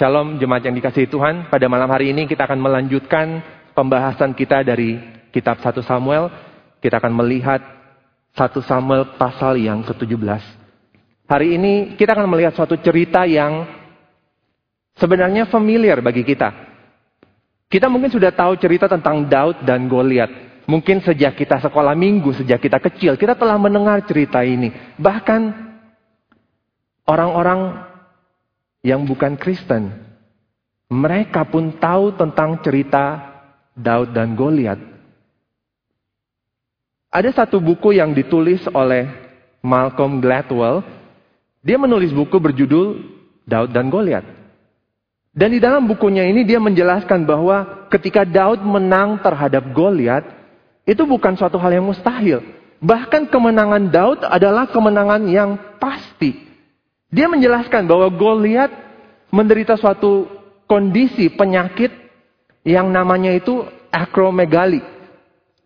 Shalom jemaat yang dikasihi Tuhan. Pada malam hari ini kita akan melanjutkan pembahasan kita dari kitab 1 Samuel. Kita akan melihat 1 Samuel pasal yang ke-17. Hari ini kita akan melihat suatu cerita yang sebenarnya familiar bagi kita. Kita mungkin sudah tahu cerita tentang Daud dan Goliat. Mungkin sejak kita sekolah minggu, sejak kita kecil, kita telah mendengar cerita ini. Bahkan orang-orang yang bukan Kristen, mereka pun tahu tentang cerita Daud dan Goliat. Ada satu buku yang ditulis oleh Malcolm Gladwell. Dia menulis buku berjudul Daud dan Goliat. Dan di dalam bukunya ini dia menjelaskan bahwa ketika Daud menang terhadap Goliat, itu bukan suatu hal yang mustahil. Bahkan kemenangan Daud adalah kemenangan yang pasti. Dia menjelaskan bahwa Goliat menderita suatu kondisi penyakit yang namanya itu akromegali.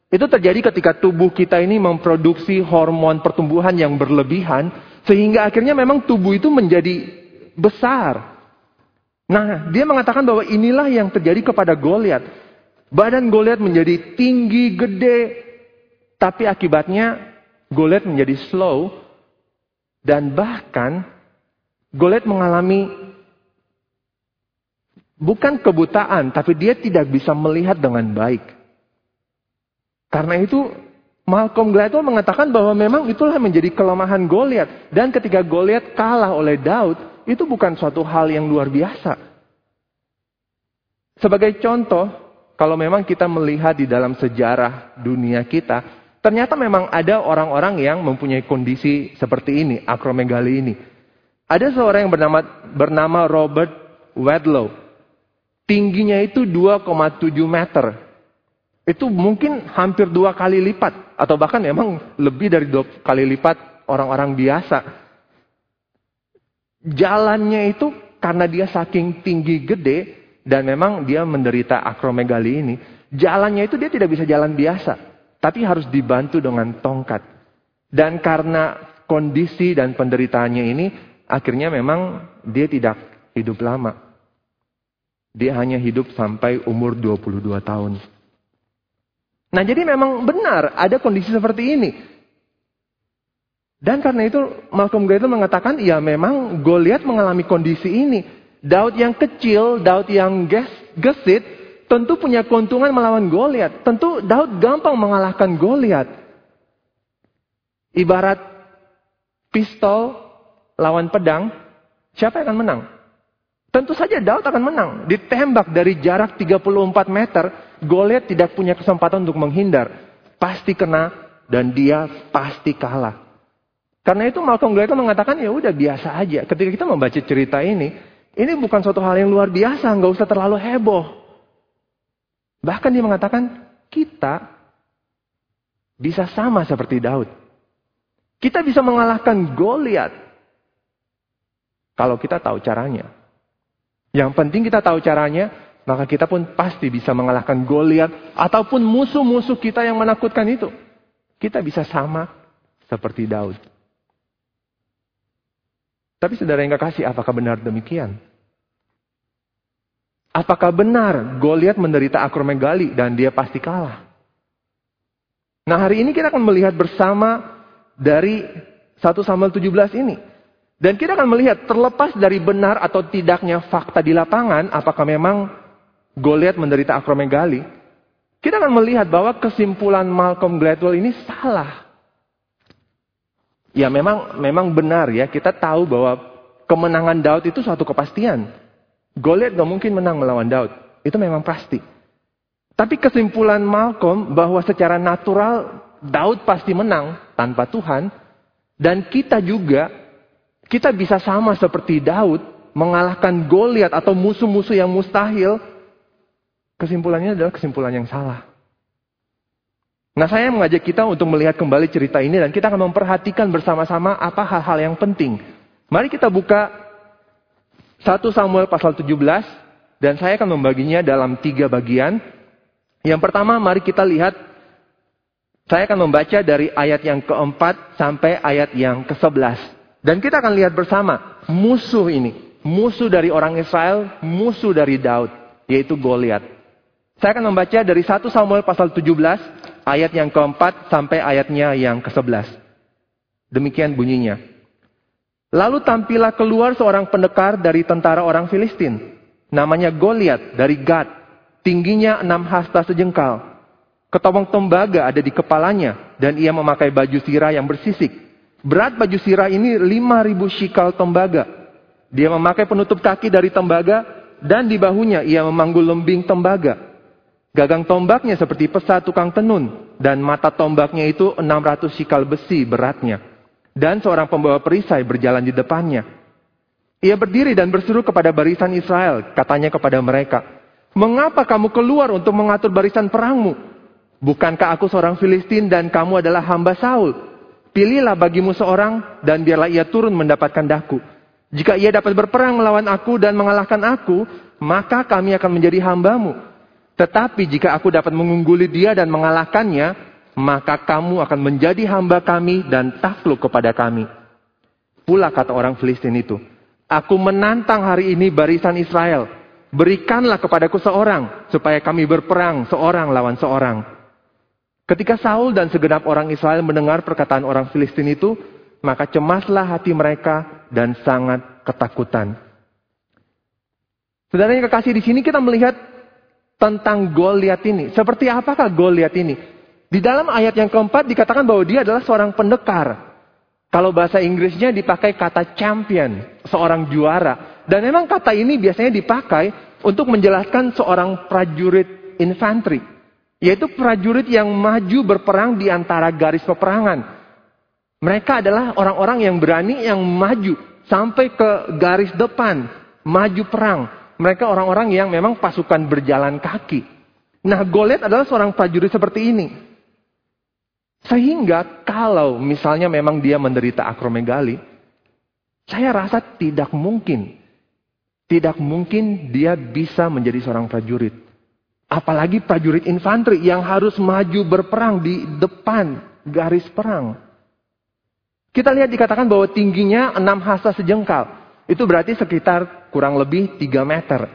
Itu terjadi ketika tubuh kita ini memproduksi hormon pertumbuhan yang berlebihan sehingga akhirnya memang tubuh itu menjadi besar. Nah, dia mengatakan bahwa inilah yang terjadi kepada Goliat. Badan Goliat menjadi tinggi, gede, tapi akibatnya Goliat menjadi slow dan bahkan Goliat mengalami bukan kebutaan, tapi dia tidak bisa melihat dengan baik. Karena itu Malcolm Gladwell mengatakan bahwa memang itulah menjadi kelemahan Goliat dan ketika Goliat kalah oleh Daud, itu bukan suatu hal yang luar biasa. Sebagai contoh, kalau memang kita melihat di dalam sejarah dunia kita, ternyata memang ada orang-orang yang mempunyai kondisi seperti ini, akromegali ini. Ada seorang yang bernama bernama Robert Wedlow. Tingginya itu 2,7 meter. Itu mungkin hampir dua kali lipat. Atau bahkan memang lebih dari dua kali lipat orang-orang biasa. Jalannya itu karena dia saking tinggi gede. Dan memang dia menderita akromegali ini. Jalannya itu dia tidak bisa jalan biasa. Tapi harus dibantu dengan tongkat. Dan karena kondisi dan penderitaannya ini akhirnya memang dia tidak hidup lama. Dia hanya hidup sampai umur 22 tahun. Nah jadi memang benar ada kondisi seperti ini. Dan karena itu Malcolm Gladwell mengatakan ya memang Goliat mengalami kondisi ini. Daud yang kecil, Daud yang gesit, tentu punya keuntungan melawan Goliat. Tentu Daud gampang mengalahkan Goliat. Ibarat pistol lawan pedang, siapa yang akan menang? Tentu saja Daud akan menang. Ditembak dari jarak 34 meter, Goliat tidak punya kesempatan untuk menghindar. Pasti kena dan dia pasti kalah. Karena itu Malcolm Gladwell mengatakan ya udah biasa aja. Ketika kita membaca cerita ini, ini bukan suatu hal yang luar biasa, nggak usah terlalu heboh. Bahkan dia mengatakan kita bisa sama seperti Daud. Kita bisa mengalahkan Goliat kalau kita tahu caranya. Yang penting kita tahu caranya, maka kita pun pasti bisa mengalahkan Goliat ataupun musuh-musuh kita yang menakutkan itu. Kita bisa sama seperti Daud. Tapi saudara yang kekasih, apakah benar demikian? Apakah benar Goliat menderita akromegali dan dia pasti kalah? Nah hari ini kita akan melihat bersama dari 1 Samuel 17 ini. Dan kita akan melihat terlepas dari benar atau tidaknya fakta di lapangan, apakah memang Goliat menderita akromegali, kita akan melihat bahwa kesimpulan Malcolm Gladwell ini salah. Ya memang memang benar ya, kita tahu bahwa kemenangan Daud itu suatu kepastian. Goliat gak mungkin menang melawan Daud, itu memang pasti. Tapi kesimpulan Malcolm bahwa secara natural Daud pasti menang tanpa Tuhan, dan kita juga kita bisa sama seperti Daud mengalahkan Goliat atau musuh-musuh yang mustahil. Kesimpulannya adalah kesimpulan yang salah. Nah saya mengajak kita untuk melihat kembali cerita ini dan kita akan memperhatikan bersama-sama apa hal-hal yang penting. Mari kita buka 1 Samuel pasal 17 dan saya akan membaginya dalam tiga bagian. Yang pertama mari kita lihat, saya akan membaca dari ayat yang keempat sampai ayat yang ke-11. Dan kita akan lihat bersama musuh ini. musuh dari orang Israel, musuh dari Daud, yaitu Goliat. Saya akan membaca dari 1 Samuel pasal 17 ayat yang keempat sampai ayatnya yang ke-11. Demikian bunyinya. Lalu tampillah keluar seorang pendekar dari tentara orang Filistin. Namanya Goliat dari Gad. Tingginya enam hasta sejengkal. Ketopong tembaga ada di kepalanya. Dan ia memakai baju sirah yang bersisik. Berat baju sirah ini 5000 shikal tembaga. Dia memakai penutup kaki dari tembaga. Dan di bahunya ia memanggul lembing tembaga. Gagang tombaknya seperti pesa tukang tenun. Dan mata tombaknya itu 600 sikal besi beratnya. Dan seorang pembawa perisai berjalan di depannya. Ia berdiri dan berseru kepada barisan Israel. Katanya kepada mereka. Mengapa kamu keluar untuk mengatur barisan perangmu? Bukankah aku seorang Filistin dan kamu adalah hamba Saul? Pilihlah bagimu seorang dan biarlah ia turun mendapatkan daku. Jika ia dapat berperang melawan aku dan mengalahkan aku, maka kami akan menjadi hambamu. Tetapi jika aku dapat mengungguli dia dan mengalahkannya, maka kamu akan menjadi hamba kami dan takluk kepada kami. Pula kata orang Filistin itu, aku menantang hari ini barisan Israel. Berikanlah kepadaku seorang, supaya kami berperang seorang lawan seorang. Ketika Saul dan segenap orang Israel mendengar perkataan orang Filistin itu, maka cemaslah hati mereka dan sangat ketakutan. Saudara yang kekasih di sini kita melihat tentang Goliat ini. Seperti apakah Goliat ini? Di dalam ayat yang keempat dikatakan bahwa dia adalah seorang pendekar. Kalau bahasa Inggrisnya dipakai kata champion, seorang juara. Dan memang kata ini biasanya dipakai untuk menjelaskan seorang prajurit infanteri. Yaitu prajurit yang maju berperang di antara garis peperangan. Mereka adalah orang-orang yang berani yang maju sampai ke garis depan, maju perang. Mereka orang-orang yang memang pasukan berjalan kaki. Nah, Goliat adalah seorang prajurit seperti ini. Sehingga kalau misalnya memang dia menderita akromegali, saya rasa tidak mungkin. Tidak mungkin dia bisa menjadi seorang prajurit. Apalagi prajurit infanteri yang harus maju berperang di depan garis perang. Kita lihat dikatakan bahwa tingginya enam hasta sejengkal. Itu berarti sekitar kurang lebih 3 meter.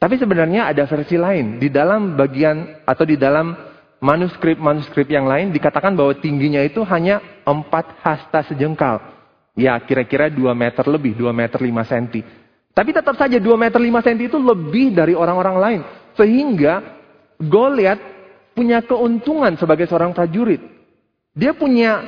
Tapi sebenarnya ada versi lain. Di dalam bagian atau di dalam manuskrip-manuskrip yang lain dikatakan bahwa tingginya itu hanya 4 hasta sejengkal. Ya kira-kira 2 meter lebih, 2 meter 5 senti. Tapi tetap saja 2 meter 5 senti itu lebih dari orang-orang lain. Sehingga Goliat punya keuntungan sebagai seorang prajurit. Dia punya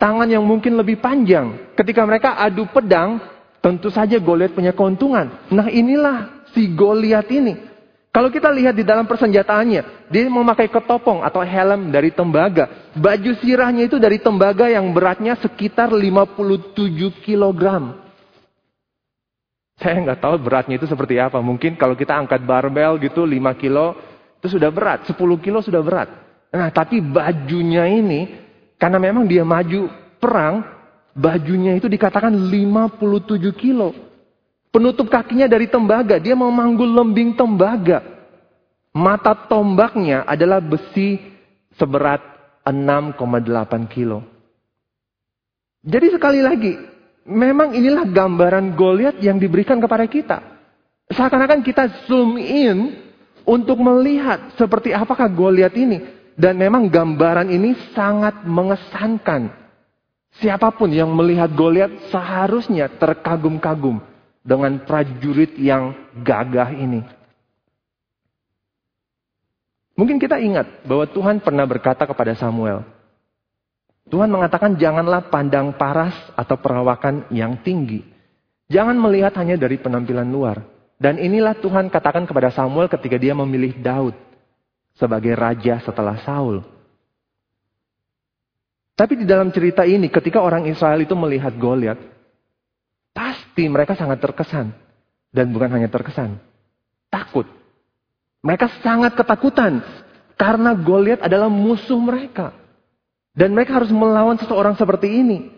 tangan yang mungkin lebih panjang. Ketika mereka adu pedang, tentu saja Goliat punya keuntungan. Nah inilah si Goliat ini. Kalau kita lihat di dalam persenjataannya, dia memakai ketopong atau helm dari tembaga. Baju sirahnya itu dari tembaga yang beratnya sekitar 57 kg. Saya nggak tahu beratnya itu seperti apa. Mungkin kalau kita angkat barbel gitu 5 kilo, itu sudah berat. 10 kilo sudah berat. Nah tapi bajunya ini karena memang dia maju perang, bajunya itu dikatakan 57 kilo. Penutup kakinya dari tembaga, dia memanggul lembing tembaga. Mata tombaknya adalah besi seberat 6,8 kilo. Jadi sekali lagi, memang inilah gambaran Goliat yang diberikan kepada kita. Seakan-akan kita zoom in untuk melihat seperti apakah Goliat ini. Dan memang gambaran ini sangat mengesankan. Siapa pun yang melihat Goliat seharusnya terkagum-kagum dengan prajurit yang gagah ini. Mungkin kita ingat bahwa Tuhan pernah berkata kepada Samuel, Tuhan mengatakan janganlah pandang paras atau perawakan yang tinggi. Jangan melihat hanya dari penampilan luar. Dan inilah Tuhan katakan kepada Samuel ketika dia memilih Daud sebagai raja setelah Saul. Tapi di dalam cerita ini, ketika orang Israel itu melihat Goliat, pasti mereka sangat terkesan. Dan bukan hanya terkesan, takut. Mereka sangat ketakutan karena Goliat adalah musuh mereka. Dan mereka harus melawan seseorang seperti ini.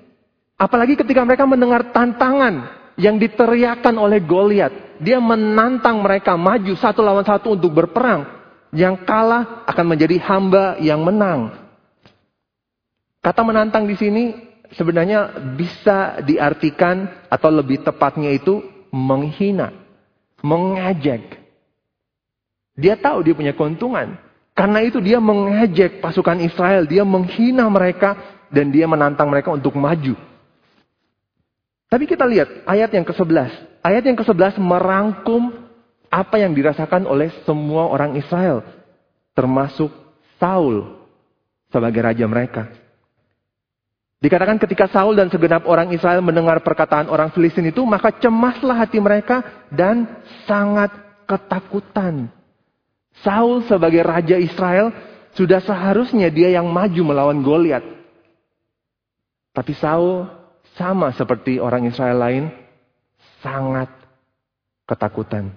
Apalagi ketika mereka mendengar tantangan yang diteriakan oleh Goliat. Dia menantang mereka maju satu lawan satu untuk berperang. Yang kalah akan menjadi hamba yang menang. Kata menantang di sini sebenarnya bisa diartikan atau lebih tepatnya itu menghina, mengejek. Dia tahu dia punya keuntungan. Karena itu dia mengejek pasukan Israel, dia menghina mereka dan dia menantang mereka untuk maju. Tapi kita lihat ayat yang ke-11. Ayat yang ke-11 merangkum apa yang dirasakan oleh semua orang Israel. Termasuk Saul sebagai raja mereka. Dikatakan ketika Saul dan segenap orang Israel mendengar perkataan orang Filistin itu, maka cemaslah hati mereka dan sangat ketakutan. Saul sebagai raja Israel sudah seharusnya dia yang maju melawan Goliat. Tapi Saul sama seperti orang Israel lain sangat ketakutan.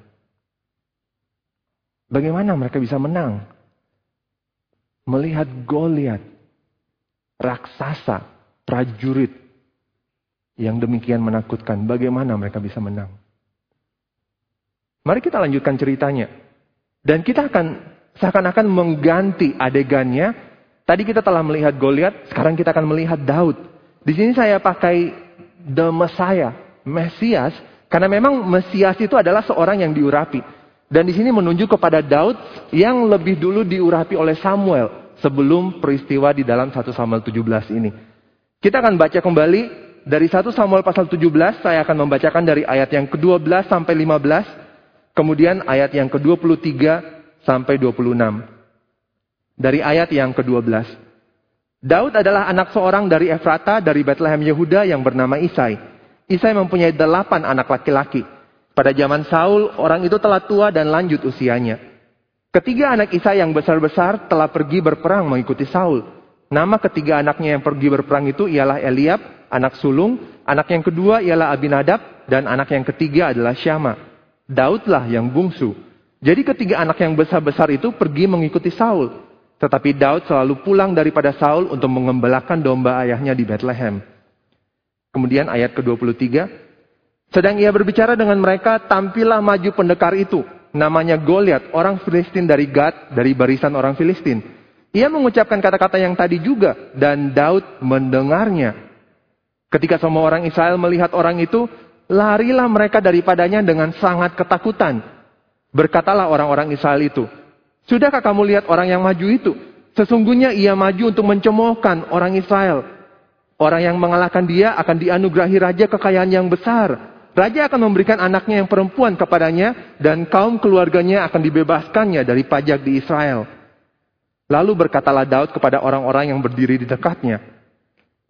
Bagaimana mereka bisa menang? Melihat Goliat, raksasa, prajurit yang demikian menakutkan, bagaimana mereka bisa menang? Mari kita lanjutkan ceritanya. Dan kita akan seakan-akan mengganti adegannya. Tadi kita telah melihat Goliat, sekarang kita akan melihat Daud. Di sini saya pakai the Messiah, Mesias, karena memang Mesias itu adalah seorang yang diurapi. Dan di sini menunjuk kepada Daud yang lebih dulu diurapi oleh Samuel sebelum peristiwa di dalam 1 Samuel 17 ini. Kita akan baca kembali dari 1 Samuel pasal 17, saya akan membacakan dari ayat yang ke-12 sampai 15. Kemudian ayat yang ke-23 sampai 26. Dari ayat yang ke-12. Daud adalah anak seorang dari Efrata dari Bethlehem Yehuda yang bernama Isai. Isai mempunyai delapan anak laki-laki. Pada zaman Saul, orang itu telah tua dan lanjut usianya. Ketiga anak Isai yang besar-besar telah pergi berperang mengikuti Saul. Nama ketiga anaknya yang pergi berperang itu ialah Eliab, anak sulung. Anak yang kedua ialah Abinadab, dan anak yang ketiga adalah Syama. Daudlah yang bungsu. Jadi ketiga anak yang besar-besar itu pergi mengikuti Saul. Tetapi Daud selalu pulang daripada Saul untuk mengembalakan domba ayahnya di Bethlehem. Kemudian ayat ke-23. Sedang ia berbicara dengan mereka, tampillah maju pendekar itu. Namanya Goliat, orang Filistin dari Gad, dari barisan orang Filistin. Ia mengucapkan kata-kata yang tadi juga, dan Daud mendengarnya. Ketika semua orang Israel melihat orang itu, Larilah mereka daripadanya dengan sangat ketakutan. Berkatalah orang-orang Israel itu, Sudahkah kamu lihat orang yang maju itu? Sesungguhnya ia maju untuk mencemoohkan orang Israel. Orang yang mengalahkan dia akan dianugerahi raja kekayaan yang besar. Raja akan memberikan anaknya yang perempuan kepadanya dan kaum keluarganya akan dibebaskannya dari pajak di Israel. Lalu berkatalah Daud kepada orang-orang yang berdiri di dekatnya,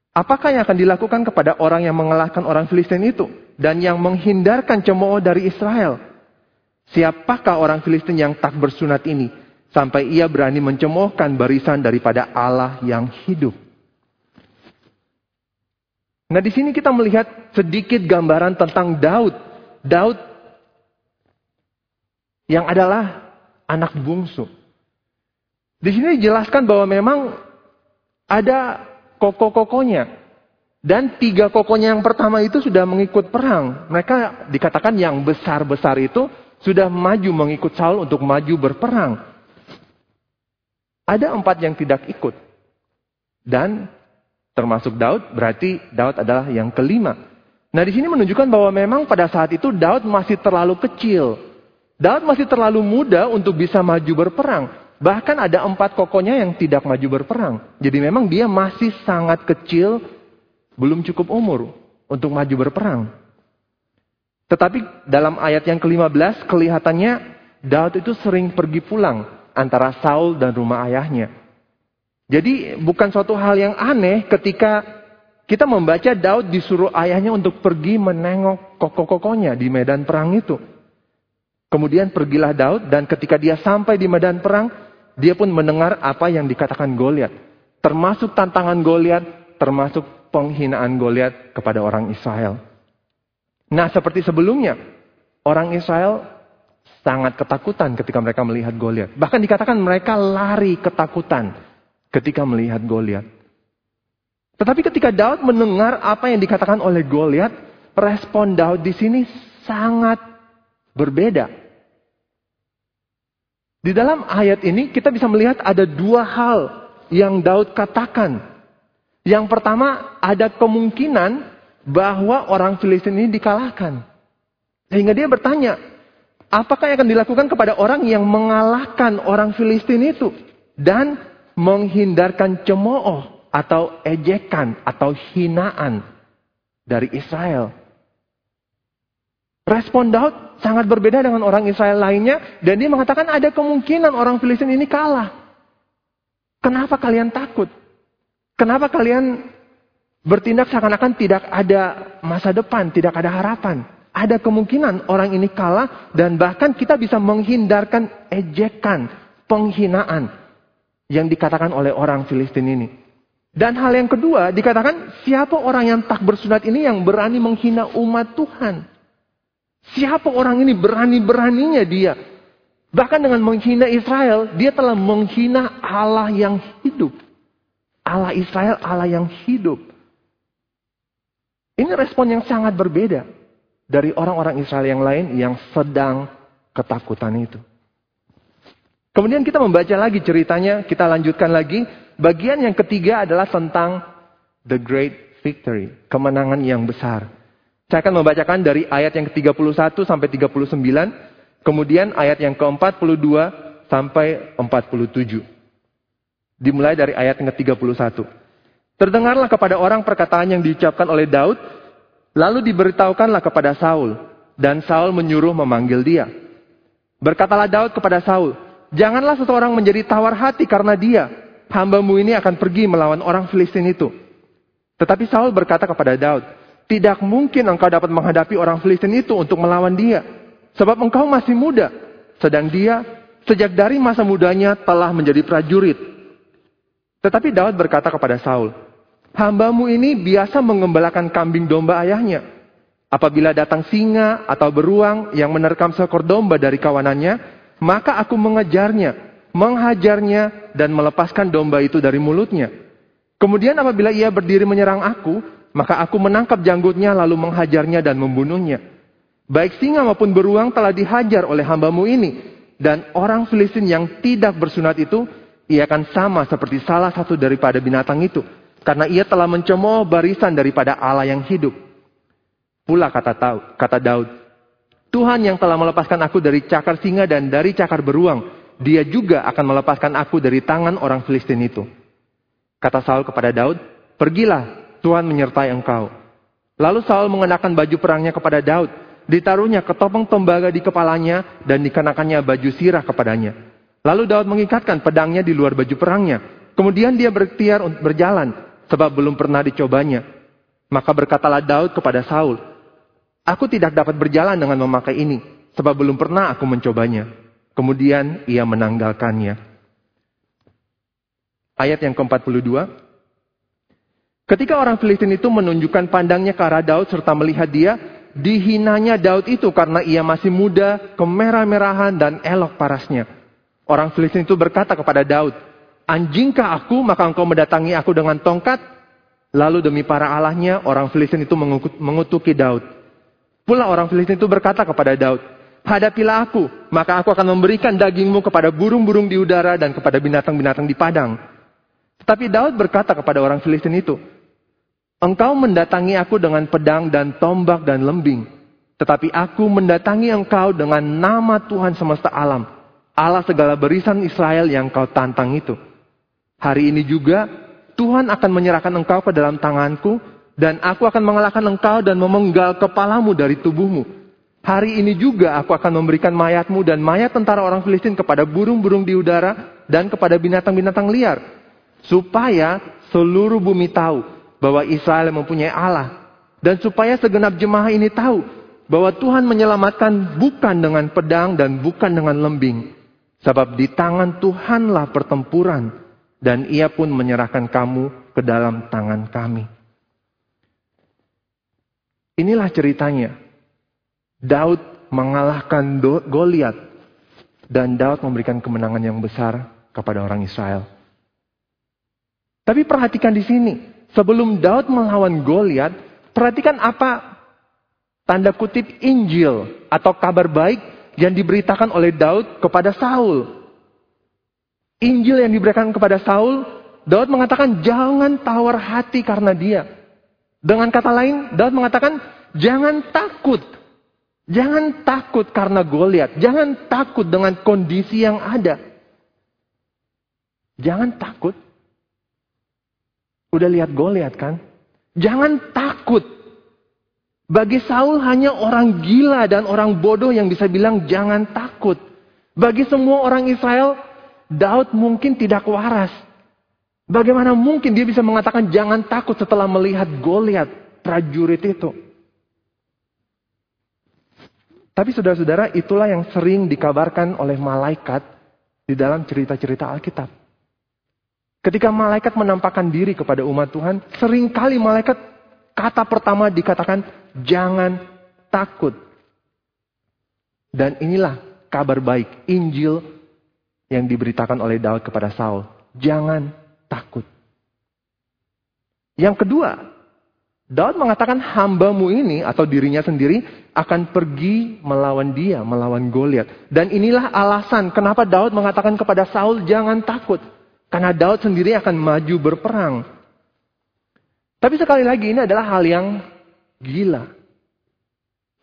Apakah yang akan dilakukan kepada orang yang mengalahkan orang Filistin itu? Dan yang menghindarkan cemooh dari Israel? Siapakah orang Filistin yang tak bersunat ini? Sampai ia berani mencemoohkan barisan daripada Allah yang hidup. Nah di sini kita melihat sedikit gambaran tentang Daud. Daud yang adalah anak bungsu. Di sini dijelaskan bahwa memang ada koko-kokonya. Dan tiga kokonya yang pertama itu sudah mengikut perang. Mereka dikatakan yang besar-besar itu sudah maju mengikut Saul untuk maju berperang. Ada empat yang tidak ikut. Dan termasuk Daud, berarti Daud adalah yang kelima. Nah di sini menunjukkan bahwa memang pada saat itu Daud masih terlalu kecil. Daud masih terlalu muda untuk bisa maju berperang. Bahkan ada empat kokonya yang tidak maju berperang. Jadi memang dia masih sangat kecil, belum cukup umur untuk maju berperang. Tetapi dalam ayat yang ke-15 kelihatannya Daud itu sering pergi pulang antara Saul dan rumah ayahnya. Jadi bukan suatu hal yang aneh ketika kita membaca Daud disuruh ayahnya untuk pergi menengok koko-kokonya di medan perang itu. Kemudian pergilah Daud dan ketika dia sampai di medan perang, dia pun mendengar apa yang dikatakan Goliat, termasuk tantangan Goliat, termasuk penghinaan Goliat kepada orang Israel. Nah, seperti sebelumnya, orang Israel sangat ketakutan ketika mereka melihat Goliat. Bahkan dikatakan mereka lari ketakutan ketika melihat Goliat. Tetapi ketika Daud mendengar apa yang dikatakan oleh Goliat, respon Daud di sini sangat berbeda. Di dalam ayat ini kita bisa melihat ada dua hal yang Daud katakan. Yang pertama, ada kemungkinan bahwa orang Filistin ini dikalahkan. Sehingga dia bertanya, apakah yang akan dilakukan kepada orang yang mengalahkan orang Filistin itu? Dan menghindarkan cemooh atau ejekan atau hinaan dari Israel. Respon Daud sangat berbeda dengan orang Israel lainnya dan dia mengatakan ada kemungkinan orang Filistin ini kalah. Kenapa kalian takut? Kenapa kalian bertindak seakan-akan tidak ada masa depan, tidak ada harapan? Ada kemungkinan orang ini kalah dan bahkan kita bisa menghindarkan ejekan, penghinaan yang dikatakan oleh orang Filistin ini. Dan hal yang kedua dikatakan siapa orang yang tak bersunat ini yang berani menghina umat Tuhan. Siapa orang ini berani-beraninya dia. Bahkan dengan menghina Israel, dia telah menghina Allah yang hidup. Allah Israel, Allah yang hidup. Ini respon yang sangat berbeda dari orang-orang Israel yang lain yang sedang ketakutan itu. Kemudian kita membaca lagi ceritanya, kita lanjutkan lagi. Bagian yang ketiga adalah tentang the great victory, kemenangan yang besar. Saya akan membacakan dari ayat yang ke-31 sampai 39, kemudian ayat yang ke-42 sampai 47. Dimulai dari ayat yang ke-31. Terdengarlah kepada orang perkataan yang diucapkan oleh Daud, lalu diberitahukanlah kepada Saul, dan Saul menyuruh memanggil dia. Berkatalah Daud kepada Saul, janganlah seseorang menjadi tawar hati karena dia, hambamu ini akan pergi melawan orang Filistin itu. Tetapi Saul berkata kepada Daud, tidak mungkin engkau dapat menghadapi orang Filistin itu untuk melawan dia. Sebab engkau masih muda. Sedang dia sejak dari masa mudanya telah menjadi prajurit. Tetapi Daud berkata kepada Saul, Hambamu ini biasa mengembalakan kambing domba ayahnya. Apabila datang singa atau beruang yang menerkam seekor domba dari kawanannya, maka aku mengejarnya, menghajarnya, dan melepaskan domba itu dari mulutnya. Kemudian apabila ia berdiri menyerang aku, maka aku menangkap janggutnya lalu menghajarnya dan membunuhnya. Baik singa maupun beruang telah dihajar oleh hambamu ini. Dan orang Filistin yang tidak bersunat itu, ia akan sama seperti salah satu daripada binatang itu. Karena ia telah mencemooh barisan daripada Allah yang hidup. Pula kata, kata Daud, Tuhan yang telah melepaskan aku dari cakar singa dan dari cakar beruang, dia juga akan melepaskan aku dari tangan orang Filistin itu. Kata Saul kepada Daud, pergilah Tuhan menyertai engkau. Lalu Saul mengenakan baju perangnya kepada Daud. Ditaruhnya ketopong tembaga di kepalanya dan dikenakannya baju sirah kepadanya. Lalu Daud mengikatkan pedangnya di luar baju perangnya. Kemudian dia bertiar untuk berjalan sebab belum pernah dicobanya. Maka berkatalah Daud kepada Saul, Aku tidak dapat berjalan dengan memakai ini sebab belum pernah aku mencobanya. Kemudian ia menanggalkannya. Ayat yang ke-42, Ketika orang Filistin itu menunjukkan pandangnya ke arah Daud serta melihat dia, dihinanya Daud itu karena ia masih muda, kemerah-merahan dan elok parasnya. Orang Filistin itu berkata kepada Daud, Anjingkah aku maka engkau mendatangi aku dengan tongkat? Lalu demi para allahnya orang Filistin itu mengutuki Daud. Pula orang Filistin itu berkata kepada Daud, Hadapilah aku, maka aku akan memberikan dagingmu kepada burung-burung di udara dan kepada binatang-binatang di padang. Tetapi Daud berkata kepada orang Filistin itu, Engkau mendatangi aku dengan pedang dan tombak dan lembing. Tetapi aku mendatangi engkau dengan nama Tuhan semesta alam. Allah segala berisan Israel yang kau tantang itu. Hari ini juga Tuhan akan menyerahkan engkau ke dalam tanganku. Dan aku akan mengalahkan engkau dan memenggal kepalamu dari tubuhmu. Hari ini juga aku akan memberikan mayatmu dan mayat tentara orang Filistin kepada burung-burung di udara dan kepada binatang-binatang liar. Supaya seluruh bumi tahu bahwa Israel mempunyai Allah. Dan supaya segenap jemaah ini tahu bahwa Tuhan menyelamatkan bukan dengan pedang dan bukan dengan lembing. Sebab di tangan Tuhanlah pertempuran dan ia pun menyerahkan kamu ke dalam tangan kami. Inilah ceritanya. Daud mengalahkan Goliat dan Daud memberikan kemenangan yang besar kepada orang Israel. Tapi perhatikan di sini, sebelum Daud melawan Goliat, perhatikan apa tanda kutip Injil atau kabar baik yang diberitakan oleh Daud kepada Saul. Injil yang diberikan kepada Saul Daud mengatakan jangan tawar hati karena dia. Dengan kata lain, Daud mengatakan jangan takut. Jangan takut karena Goliat. Jangan takut dengan kondisi yang ada. Jangan takut. Udah lihat Goliat kan? Jangan takut. Bagi Saul hanya orang gila dan orang bodoh yang bisa bilang jangan takut. Bagi semua orang Israel, Daud mungkin tidak waras. Bagaimana mungkin dia bisa mengatakan jangan takut setelah melihat Goliat, prajurit itu. Tapi saudara-saudara, itulah yang sering dikabarkan oleh malaikat di dalam cerita-cerita Alkitab. Ketika malaikat menampakkan diri kepada umat Tuhan, sering kali malaikat kata pertama dikatakan, jangan takut. Dan inilah kabar baik, Injil yang diberitakan oleh Daud kepada Saul. Jangan takut. Yang kedua, Daud mengatakan hambamu ini atau dirinya sendiri akan pergi melawan dia, melawan Goliat. Dan inilah alasan kenapa Daud mengatakan kepada Saul jangan takut. Karena Daud sendiri akan maju berperang. Tapi sekali lagi ini adalah hal yang gila.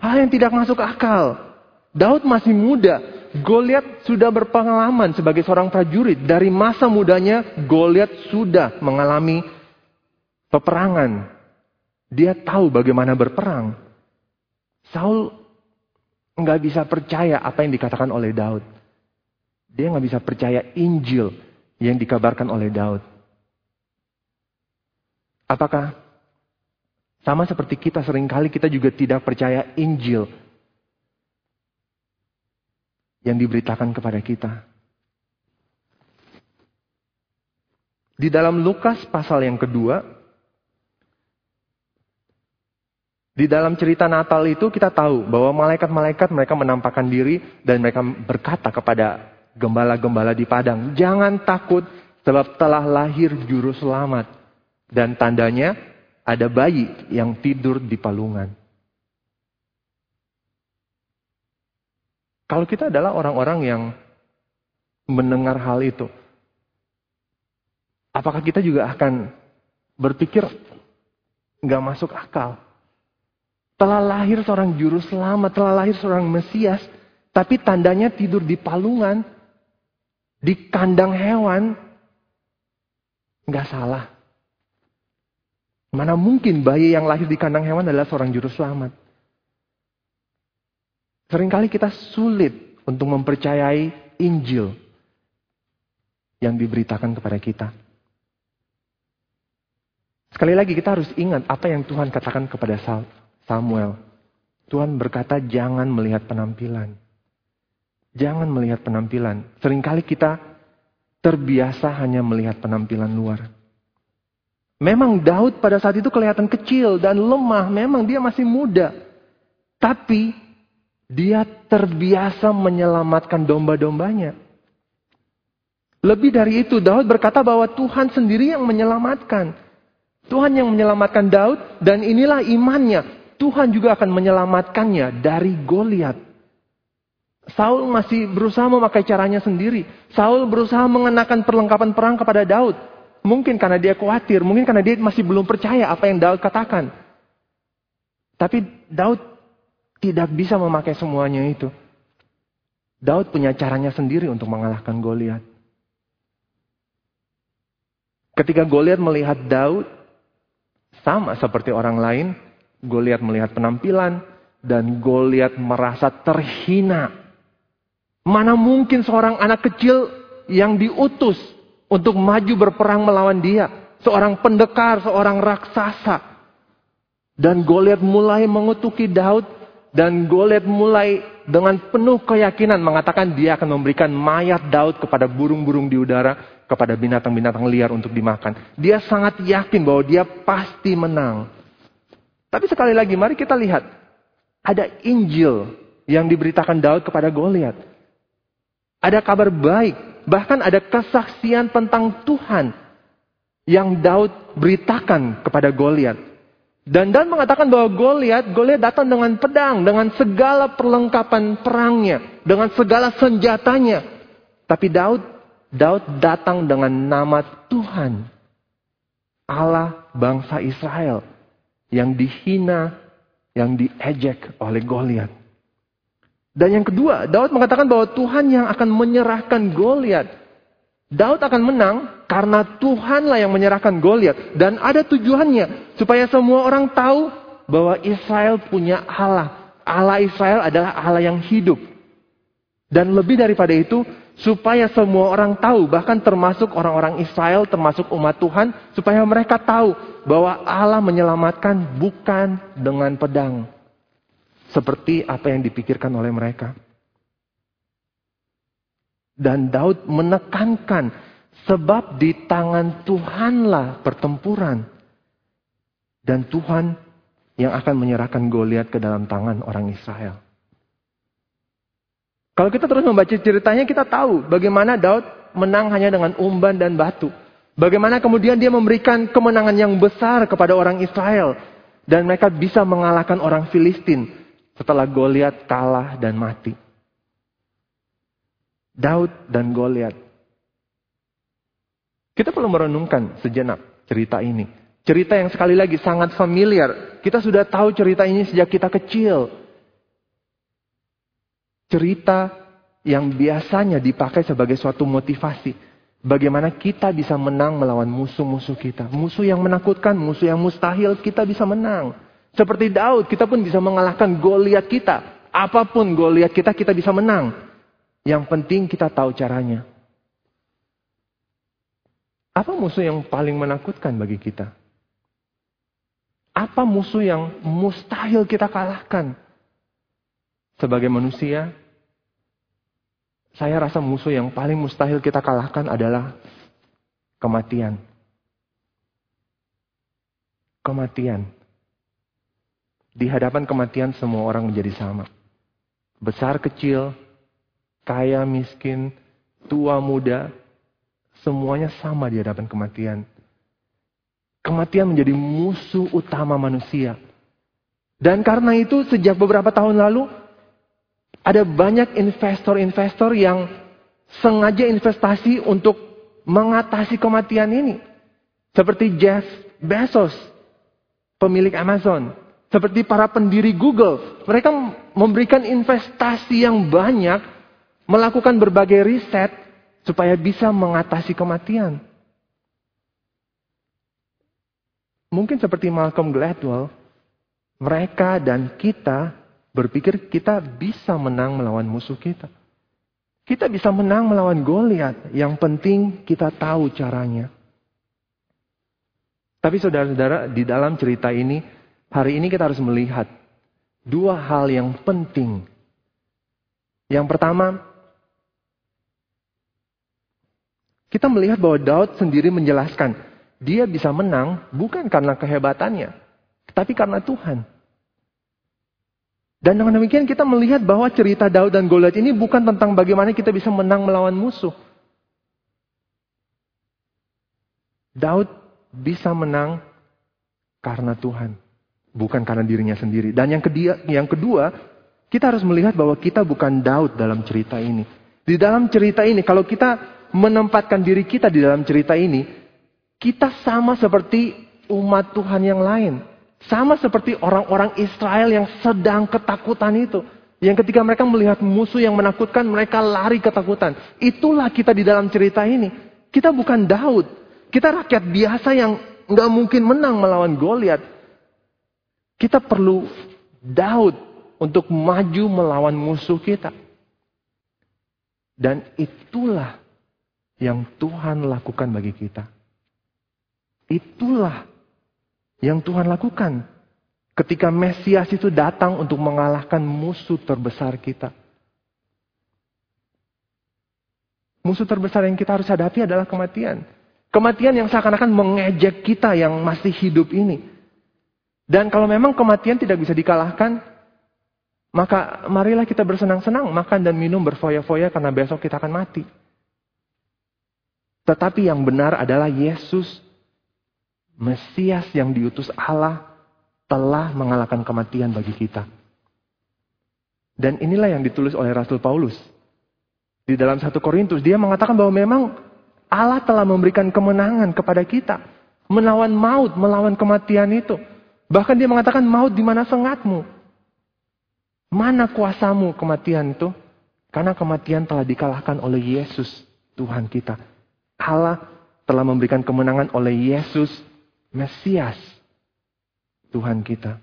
Hal yang tidak masuk akal. Daud masih muda. Goliat sudah berpengalaman sebagai seorang prajurit. Dari masa mudanya Goliat sudah mengalami peperangan. Dia tahu bagaimana berperang. Saul nggak bisa percaya apa yang dikatakan oleh Daud. Dia nggak bisa percaya Injil yang dikabarkan oleh Daud. Apakah sama seperti kita sering kali kita juga tidak percaya Injil yang diberitakan kepada kita? Di dalam Lukas pasal yang kedua, di dalam cerita Natal itu kita tahu bahwa malaikat-malaikat mereka menampakkan diri dan mereka berkata kepada gembala-gembala di padang, jangan takut sebab telah lahir juru selamat. Dan tandanya ada bayi yang tidur di palungan. Kalau kita adalah orang-orang yang mendengar hal itu, apakah kita juga akan berpikir nggak masuk akal? Telah lahir seorang juru selamat, telah lahir seorang Mesias, tapi tandanya tidur di palungan di kandang hewan, nggak salah. Mana mungkin bayi yang lahir di kandang hewan adalah seorang juru selamat. Seringkali kita sulit untuk mempercayai Injil yang diberitakan kepada kita. Sekali lagi kita harus ingat apa yang Tuhan katakan kepada Samuel. Tuhan berkata jangan melihat penampilan. Jangan melihat penampilan. Seringkali kita terbiasa hanya melihat penampilan luar. Memang Daud pada saat itu kelihatan kecil dan lemah. Memang dia masih muda. Tapi dia terbiasa menyelamatkan domba-dombanya. Lebih dari itu, Daud berkata bahwa Tuhan sendiri yang menyelamatkan. Tuhan yang menyelamatkan Daud dan inilah imannya. Tuhan juga akan menyelamatkannya dari Goliat. Saul masih berusaha memakai caranya sendiri. Saul berusaha mengenakan perlengkapan perang kepada Daud. Mungkin karena dia khawatir, mungkin karena dia masih belum percaya apa yang Daud katakan. Tapi Daud tidak bisa memakai semuanya itu. Daud punya caranya sendiri untuk mengalahkan Goliat. Ketika Goliat melihat Daud, sama seperti orang lain, Goliat melihat penampilan dan Goliat merasa terhina Mana mungkin seorang anak kecil yang diutus untuk maju berperang melawan dia. Seorang pendekar, seorang raksasa. Dan Goliat mulai mengutuki Daud. Dan Goliat mulai dengan penuh keyakinan mengatakan dia akan memberikan mayat Daud kepada burung-burung di udara. Kepada binatang-binatang liar untuk dimakan. Dia sangat yakin bahwa dia pasti menang. Tapi sekali lagi mari kita lihat. Ada Injil yang diberitakan Daud kepada Goliat. Ada kabar baik, bahkan ada kesaksian tentang Tuhan yang Daud beritakan kepada Goliat. Dan Daud mengatakan bahwa Goliat, Goliat datang dengan pedang, dengan segala perlengkapan perangnya, dengan segala senjatanya. Tapi Daud, Daud datang dengan nama Tuhan Allah bangsa Israel yang dihina, yang diejek oleh Goliat. Dan yang kedua, Daud mengatakan bahwa Tuhan yang akan menyerahkan Goliat. Daud akan menang karena Tuhanlah yang menyerahkan Goliat dan ada tujuannya supaya semua orang tahu bahwa Israel punya Allah. Allah Israel adalah Allah yang hidup. Dan lebih daripada itu, supaya semua orang tahu, bahkan termasuk orang-orang Israel, termasuk umat Tuhan, supaya mereka tahu bahwa Allah menyelamatkan bukan dengan pedang, seperti apa yang dipikirkan oleh mereka. Dan Daud menekankan, sebab di tangan Tuhanlah pertempuran, dan Tuhan yang akan menyerahkan Goliat ke dalam tangan orang Israel. Kalau kita terus membaca ceritanya, kita tahu bagaimana Daud menang hanya dengan umban dan batu. Bagaimana kemudian dia memberikan kemenangan yang besar kepada orang Israel. Dan mereka bisa mengalahkan orang Filistin setelah Goliat kalah dan mati. Daud dan Goliat. Kita perlu merenungkan sejenak cerita ini. Cerita yang sekali lagi sangat familiar. Kita sudah tahu cerita ini sejak kita kecil cerita yang biasanya dipakai sebagai suatu motivasi. Bagaimana kita bisa menang melawan musuh-musuh kita. Musuh yang menakutkan, musuh yang mustahil, kita bisa menang. Seperti Daud, kita pun bisa mengalahkan Goliat kita. Apa pun Goliat kita, kita bisa menang. Yang penting kita tahu caranya. Apa musuh yang paling menakutkan bagi kita? Apa musuh yang mustahil kita kalahkan? Sebagai manusia, saya rasa musuh yang paling mustahil kita kalahkan adalah kematian. Kematian. Di hadapan kematian semua orang menjadi sama. Besar kecil, kaya miskin, tua muda, semuanya sama di hadapan kematian. Kematian menjadi musuh utama manusia. Dan karena itu sejak beberapa tahun lalu ada banyak investor-investor yang sengaja investasi untuk mengatasi kematian ini. Seperti Jeff Bezos, pemilik Amazon. Seperti para pendiri Google. Mereka memberikan investasi yang banyak, melakukan berbagai riset supaya bisa mengatasi kematian. Mungkin seperti Malcolm Gladwell, mereka dan kita berpikir kita bisa menang melawan musuh kita. Kita bisa menang melawan Goliat. Yang penting kita tahu caranya. Tapi saudara-saudara, di dalam cerita ini, hari ini kita harus melihat dua hal yang penting. Yang pertama, kita melihat bahwa Daud sendiri menjelaskan, dia bisa menang bukan karena kehebatannya, tapi karena Tuhan. Dan dengan demikian kita melihat bahwa cerita Daud dan Goliat ini bukan tentang bagaimana kita bisa menang melawan musuh. Daud bisa menang karena Tuhan, bukan karena dirinya sendiri. Dan yang kedua, yang kedua, kita harus melihat bahwa kita bukan Daud dalam cerita ini. Di dalam cerita ini, kalau kita menempatkan diri kita di dalam cerita ini, kita sama seperti umat Tuhan yang lain. Sama seperti orang-orang Israel yang sedang ketakutan itu. Yang ketika mereka melihat musuh yang menakutkan, mereka lari ketakutan. Itulah kita di dalam cerita ini. Kita bukan Daud. Kita rakyat biasa yang nggak mungkin menang melawan Goliat. Kita perlu Daud untuk maju melawan musuh kita. Dan itulah yang Tuhan lakukan bagi kita. Itulah yang Tuhan lakukan ketika Mesias itu datang untuk mengalahkan musuh terbesar kita. Musuh terbesar yang kita harus hadapi adalah kematian. Kematian yang seakan-akan mengejek kita yang masih hidup ini. Dan kalau memang kematian tidak bisa dikalahkan, maka marilah kita bersenang-senang, makan dan minum berfoya-foya karena besok kita akan mati. Tetapi yang benar adalah Yesus Mesias yang diutus Allah telah mengalahkan kematian bagi kita. Dan inilah yang ditulis oleh Rasul Paulus. Di dalam satu Korintus, dia mengatakan bahwa memang Allah telah memberikan kemenangan kepada kita. Melawan maut, melawan kematian itu. Bahkan dia mengatakan maut di mana sengatmu. Mana kuasamu kematian itu? Karena kematian telah dikalahkan oleh Yesus Tuhan kita. Allah telah memberikan kemenangan oleh Yesus Mesias Tuhan kita.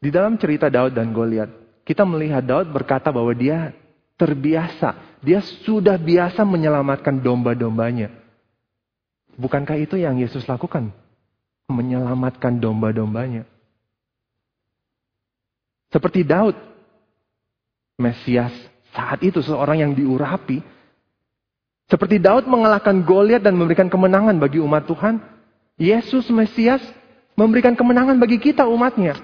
Di dalam cerita Daud dan Goliat, kita melihat Daud berkata bahwa dia terbiasa, dia sudah biasa menyelamatkan domba-dombanya. Bukankah itu yang Yesus lakukan? Menyelamatkan domba-dombanya. Seperti Daud, Mesias saat itu seorang yang diurapi. Seperti Daud mengalahkan Goliat dan memberikan kemenangan bagi umat Tuhan. Yesus Mesias memberikan kemenangan bagi kita umatnya.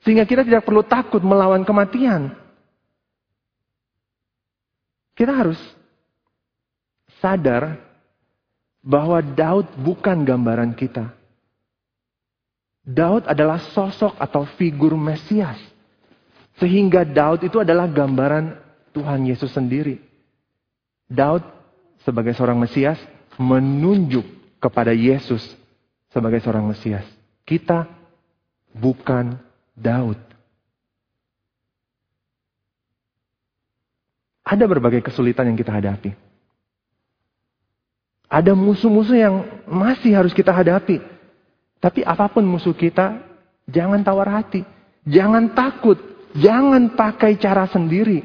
Sehingga kita tidak perlu takut melawan kematian. Kita harus sadar bahwa Daud bukan gambaran kita. Daud adalah sosok atau figur Mesias. Sehingga Daud itu adalah gambaran Tuhan Yesus sendiri. Daud sebagai seorang Mesias menunjuk kepada Yesus sebagai seorang Mesias. Kita bukan Daud. Ada berbagai kesulitan yang kita hadapi. Ada musuh-musuh yang masih harus kita hadapi. Tapi apa pun musuh kita, jangan tawar hati. Jangan takut. Jangan pakai cara sendiri.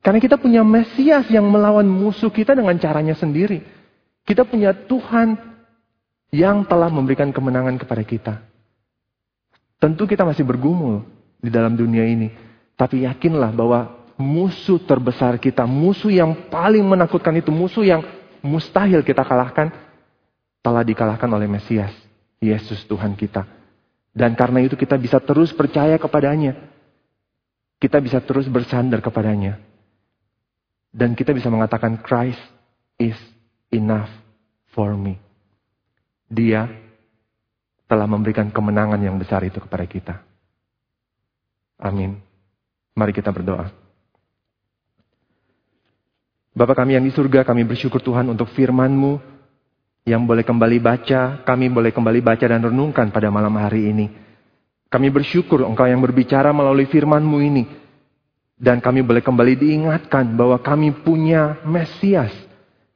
Karena kita punya Mesias yang melawan musuh kita dengan caranya sendiri. Kita punya Tuhan yang telah memberikan kemenangan kepada kita. Tentu kita masih bergumul di dalam dunia ini. Tapi yakinlah bahwa musuh terbesar kita, musuh yang paling menakutkan itu, musuh yang mustahil kita kalahkan, telah dikalahkan oleh Mesias, Yesus Tuhan kita. Dan karena itu kita bisa terus percaya kepadanya. Kita bisa terus bersandar kepadanya. Dan kita bisa mengatakan Christ is enough for me. Dia telah memberikan kemenangan yang besar itu kepada kita. Amin. Mari kita berdoa. Bapak kami yang di surga, kami bersyukur Tuhan untuk firman-Mu yang boleh kembali baca, kami boleh kembali baca dan renungkan pada malam hari ini. Kami bersyukur Engkau yang berbicara melalui firman-Mu ini. Dan kami boleh kembali diingatkan bahwa kami punya Mesias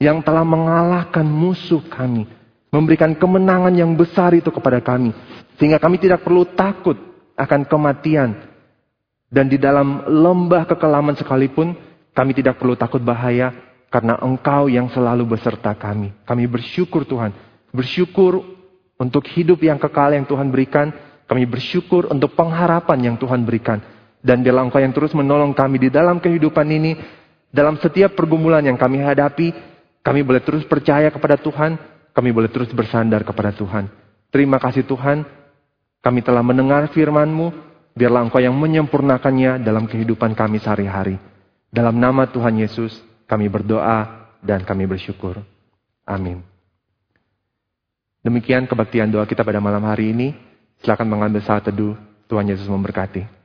yang telah mengalahkan musuh kami Memberikan kemenangan yang besar itu kepada kami. Sehingga kami tidak perlu takut akan kematian. Dan di dalam lembah kekelaman sekalipun, kami tidak perlu takut bahaya karena Engkau yang selalu beserta kami. Kami bersyukur Tuhan. Bersyukur untuk hidup yang kekal yang Tuhan berikan. Kami bersyukur untuk pengharapan yang Tuhan berikan. Dan bila Engkau yang terus menolong kami di dalam kehidupan ini. Dalam setiap pergumulan yang kami hadapi. Kami boleh terus percaya kepada Tuhan kami boleh terus bersandar kepada Tuhan. Terima kasih Tuhan, kami telah mendengar firman-Mu, biarlah Engkau yang menyempurnakannya dalam kehidupan kami sehari-hari. Dalam nama Tuhan Yesus, kami berdoa dan kami bersyukur. Amin. Demikian kebaktian doa kita pada malam hari ini. Silakan mengambil saat teduh. Tuhan Yesus memberkati.